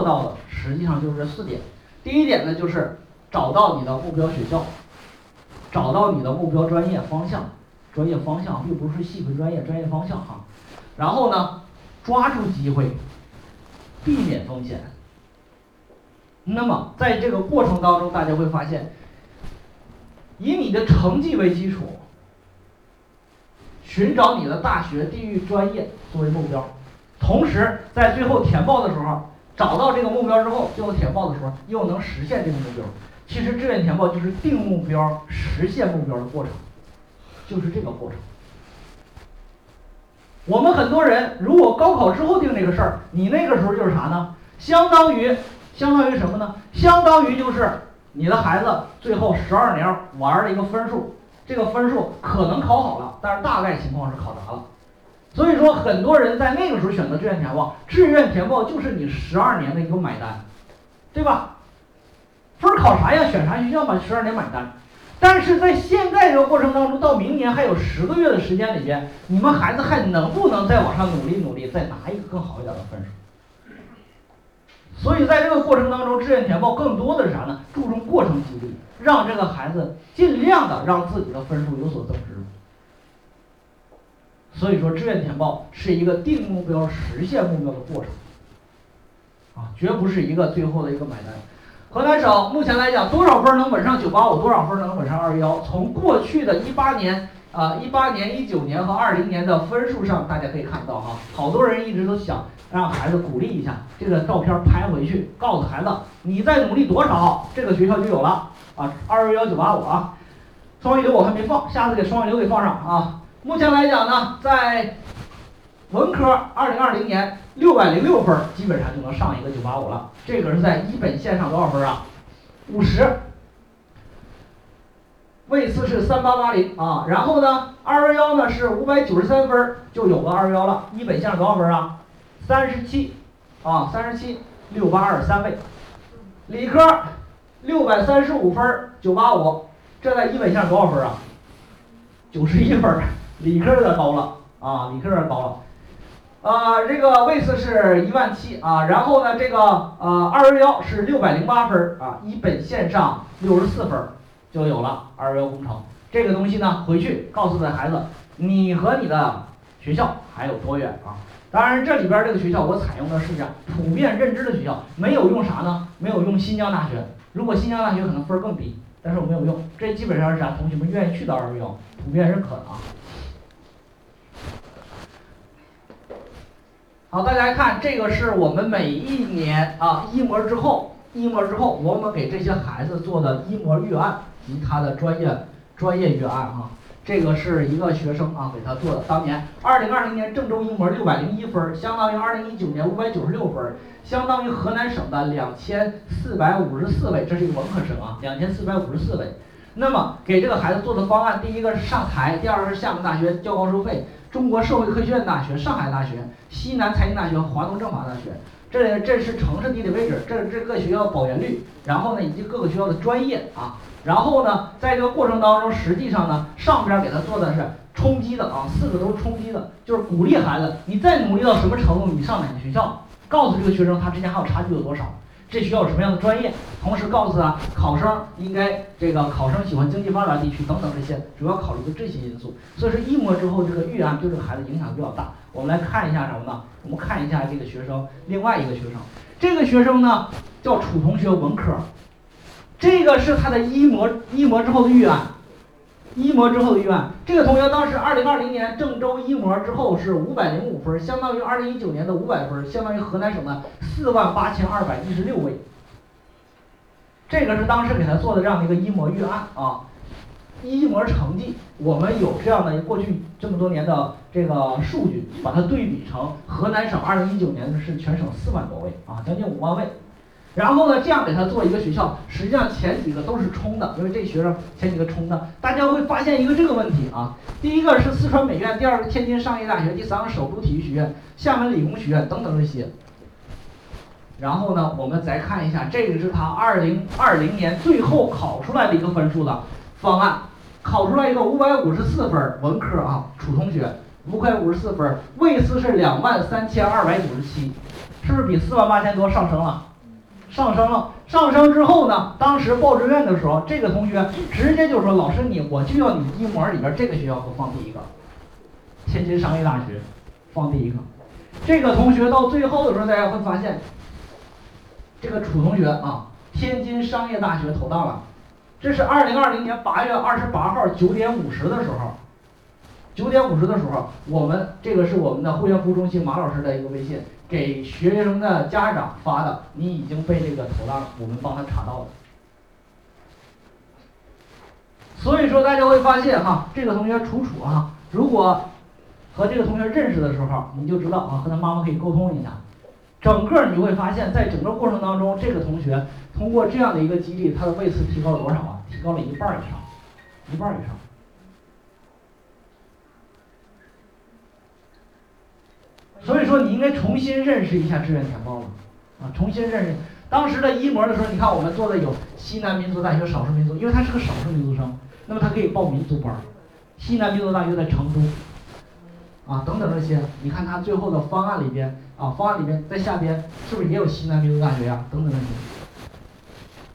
做到的实际上就是这四点。第一点呢，就是找到你的目标学校，找到你的目标专业方向，专业方向并不是细分专业，专业方向哈。然后呢，抓住机会，避免风险。那么在这个过程当中，大家会发现，以你的成绩为基础，寻找你的大学、地域、专业作为目标，同时在最后填报的时候。找到这个目标之后，最后填报的时候又能实现这个目标。其实志愿填报就是定目标、实现目标的过程，就是这个过程。我们很多人如果高考之后定这个事儿，你那个时候就是啥呢？相当于相当于什么呢？相当于就是你的孩子最后十二年玩的一个分数，这个分数可能考好了，但是大概情况是考砸了。所以说，很多人在那个时候选择志愿填报，志愿填报就是你十二年的一个买单，对吧？分考啥呀？选啥学校嘛？十二年买单。但是在现在这个过程当中，到明年还有十个月的时间里边，你们孩子还能不能再往上努力努力，再拿一个更好一点的分数？所以在这个过程当中，志愿填报更多的是啥呢？注重过程激励，让这个孩子尽量的让自己的分数有所增值。所以说，志愿填报是一个定目标、实现目标的过程，啊，绝不是一个最后的一个买单。河南省目前来讲，多少分能稳上九八五，多少分能稳上二幺？从过去的一八年、啊一八年、一九年和二零年的分数上，大家可以看到哈，好多人一直都想让孩子鼓励一下，这个照片拍回去，告诉孩子，你再努力多少，这个学校就有了啊，二幺幺九八五啊。双一流我还没放，下次给双一流给放上啊。目前来讲呢，在文科二零二零年六百零六分，基本上就能上一个九八五了。这个是在一本线上多少分啊？五十。位次是三八八零啊。然后呢，二幺幺呢是五百九十三分，就有个二幺幺了。一本线多少分啊？三十七啊，三十七，六八二三位。理科六百三十五分，九八五，这在一本线多少分啊？九十一分。理科有点高了啊，理科有点高了，呃，这个位次是一万七啊，然后呢，这个呃二幺幺是六百零八分啊，一本线上六十四分就有了二幺幺工程。这个东西呢，回去告诉这孩子，你和你的学校还有多远啊？当然，这里边这个学校我采用的是讲普遍认知的学校，没有用啥呢？没有用新疆大学。如果新疆大学可能分更低，但是我没有用，这基本上是啥？同学们愿意去的二幺幺，普遍认可的啊。好，大家看，这个是我们每一年啊一模之后，一模之后，我们给这些孩子做的一模预案及他的专业专业预案啊。这个是一个学生啊给他做的，当年二零二零年郑州一模六百零一分，相当于二零一九年五百九十六分，相当于河南省的两千四百五十四位，这是一个文科生啊，两千四百五十四位。那么给这个孩子做的方案，第一个是上台，第二个是厦门大学交高收费。中国社会科学院大学、上海大学、西南财经大学华东政法大学，这这是城市地理位置，这这个学校保研率，然后呢以及各个学校的专业啊，然后呢在这个过程当中，实际上呢上边给他做的是冲击的啊，四个都是冲击的，就是鼓励孩子，你再努力到什么程度，你上哪个学校，告诉这个学生他之间还有差距有多少。这需要什么样的专业？同时告诉他，考生应该这个考生喜欢经济发达地区等等这些，主要考虑的这些因素。所以说一模之后，这个预案对这个孩子影响比较大。我们来看一下什么呢？我们看一下这个学生，另外一个学生，这个学生呢叫楚同学，文科，这个是他的一模一模之后的预案。一模之后的预案，这个同学当时二零二零年郑州一模之后是五百零五分，相当于二零一九年的五百分，相当于河南省的四万八千二百一十六位。这个是当时给他做的这样的一个一模预案啊，一模成绩，我们有这样的过去这么多年的这个数据，把它对比成河南省二零一九年的是全省四万多位啊，将近五万位。然后呢，这样给他做一个学校，实际上前几个都是冲的，因为这学生前几个冲的，大家会发现一个这个问题啊。第一个是四川美院，第二个天津商业大学，第三个首都体育学院、厦门理工学院等等这些。然后呢，我们再看一下，这个是他二零二零年最后考出来的一个分数的方案，考出来一个五百五十四分文科啊，楚同学五百五十四分，位次是两万三千二百九十七。是不是比四万八千多上升了？上升了，上升之后呢？当时报志愿的时候，这个同学直接就说：“老师，你我就要你一模里边这个学校给我放第一个，天津商业大学放第一个。”这个同学到最后的时候，大家会发现，这个楚同学啊，天津商业大学投到了。这是二零二零年八月二十八号九点五十的时候，九点五十的时候，我们这个是我们的会员服务中心马老师的一个微信。给学生的家长发的，你已经被这个投档，我们帮他查到了。所以说大家会发现哈，这个同学楚楚啊，如果和这个同学认识的时候，你就知道啊，和他妈妈可以沟通一下。整个你会发现在整个过程当中，这个同学通过这样的一个激励，他的位次提高了多少啊？提高了一半以上，一半以上。所以说，你应该重新认识一下志愿填报了，啊，重新认识。当时的一模的时候，你看我们做的有西南民族大学少数民族，因为他是个少数民族生，那么他可以报民族班儿。西南民族大学在成都，啊，等等这些，你看他最后的方案里边，啊，方案里边在下边是不是也有西南民族大学呀？等等这些。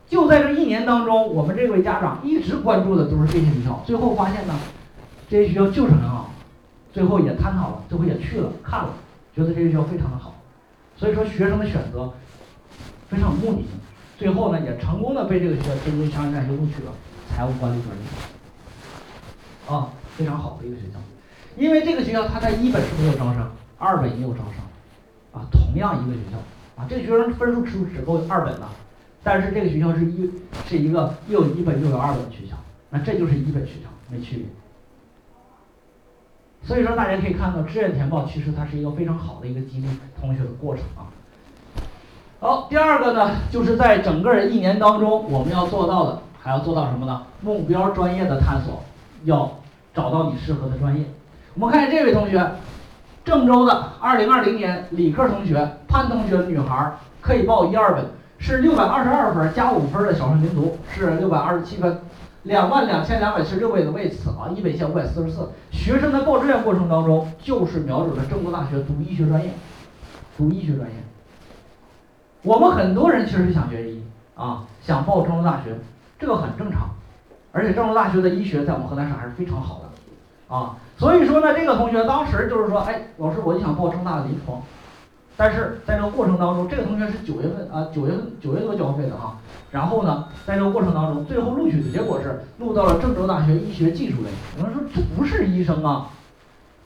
就在这一年当中，我们这位家长一直关注的都是这些学校，最后发现呢，这些学校就是很好，最后也探讨了，最后也去了看了。觉得这个学校非常的好，所以说学生的选择非常有目的性，最后呢也成功的被这个学校天津商业大学录取了财务管理专业，啊，非常好的一个学校，因为这个学校它在一本是没有招生，二本也有招生，啊，同样一个学校，啊，这个学生分数是不是只够二本了？但是这个学校是一是一个又一本又有二本的学校，那这就是一本学校，没区别。所以说，大家可以看到，志愿填报其实它是一个非常好的一个激励同学的过程啊。好，第二个呢，就是在整个一年当中，我们要做到的，还要做到什么呢？目标专业的探索，要找到你适合的专业。我们看这位同学，郑州的2020年理科同学潘同学，女孩，可以报一二本，是六百二十二分加五分的小数民族，是六百二十七分。两万两千两百七十六位的位次啊，一本线五百四十四。学生在报志愿过程当中，就是瞄准了郑州大学读医学专业，读医学专业。我们很多人其实想学医啊，想报郑州大学，这个很正常。而且郑州大学的医学在我们河南省还是非常好的，啊，所以说呢，这个同学当时就是说，哎，老师，我就想报郑大的临床。但是在这个过程当中，这个同学是九月份啊，九月份九月多交费的哈。然后呢，在这个过程当中，最后录取的结果是录到了郑州大学医学技术类。有人说这不是医生啊？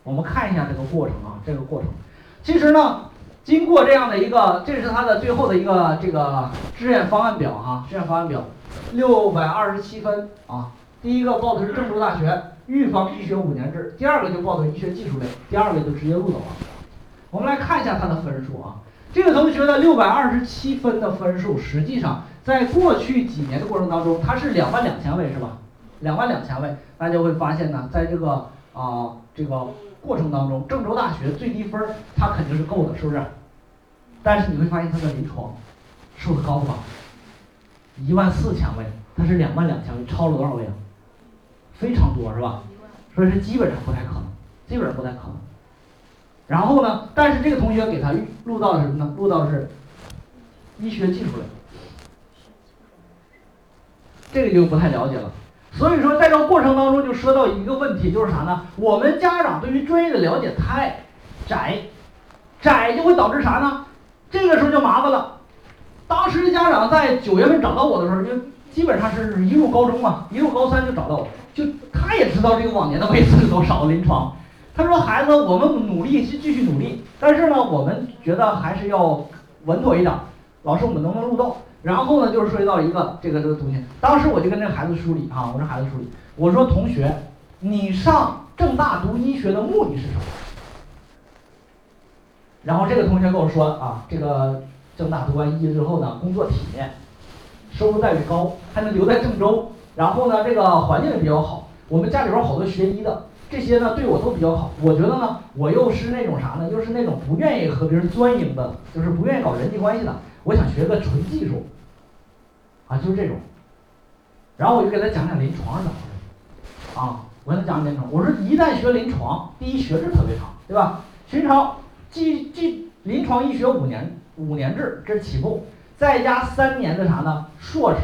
我们看一下这个过程啊，这个过程。其实呢，经过这样的一个，这是他的最后的一个这个志愿方案表哈，志愿方案表，六百二十七分啊。第一个报的是郑州大学预防医学五年制，第二个就报的医学技术类，第二个就直接录走了。我们来看一下他的分数啊，这个同学的六百二十七分的分数，实际上在过去几年的过程当中，他是两万两千位是吧？两万两千位，大家会发现呢，在这个啊这个过程当中，郑州大学最低分他肯定是够的，是不是？但是你会发现他的临床数字高不高？一万四千位，他是两万两千位，超了多少位啊？非常多是吧？所以说基本上不太可能，基本上不太可能。然后呢？但是这个同学给他录到了什么呢？录到的是医学技术类，这个就不太了解了。所以说，在这过程当中就说到一个问题，就是啥呢？我们家长对于专业的了解太窄，窄就会导致啥呢？这个时候就麻烦了。当时家长在九月份找到我的时候，就基本上是一入高中嘛，一入高三就找到我，就他也知道这个往年的位次是多少临床。他说：“孩子，我们努力是继续努力，但是呢，我们觉得还是要稳妥一点。老师，我们能不能录到？然后呢，就是涉及到一个这个这个东西。当时我就跟这孩子梳理啊，我说孩子梳理，我说同学，你上正大读医学的目的是什么？然后这个同学跟我说啊，这个正大读完医之后呢，工作体面，收入待遇高，还能留在郑州，然后呢，这个环境也比较好。我们家里边好多学医的。”这些呢对我都比较好，我觉得呢，我又是那种啥呢？又是那种不愿意和别人钻营的，就是不愿意搞人际关系的。我想学个纯技术，啊，就是这种。然后我就给他讲讲临床是怎么回事，啊，我跟他讲临床。我说一旦学临床，第一学制特别长，对吧？临床，技技临床医学五年五年制，这是起步，再加三年的啥呢？硕士，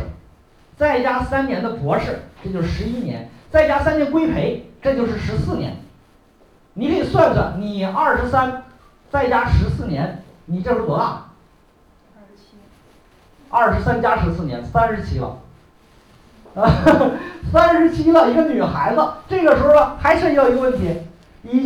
再加三年的博士，这就是十一年，再加三年规培，这就是十四年。你可以算算，你二十三，再加十四年，你这时候多大？二十七。二十三加十四年，三十七了。啊，三十七了，一个女孩子，这个时候呢，还涉及到一个问题，已经。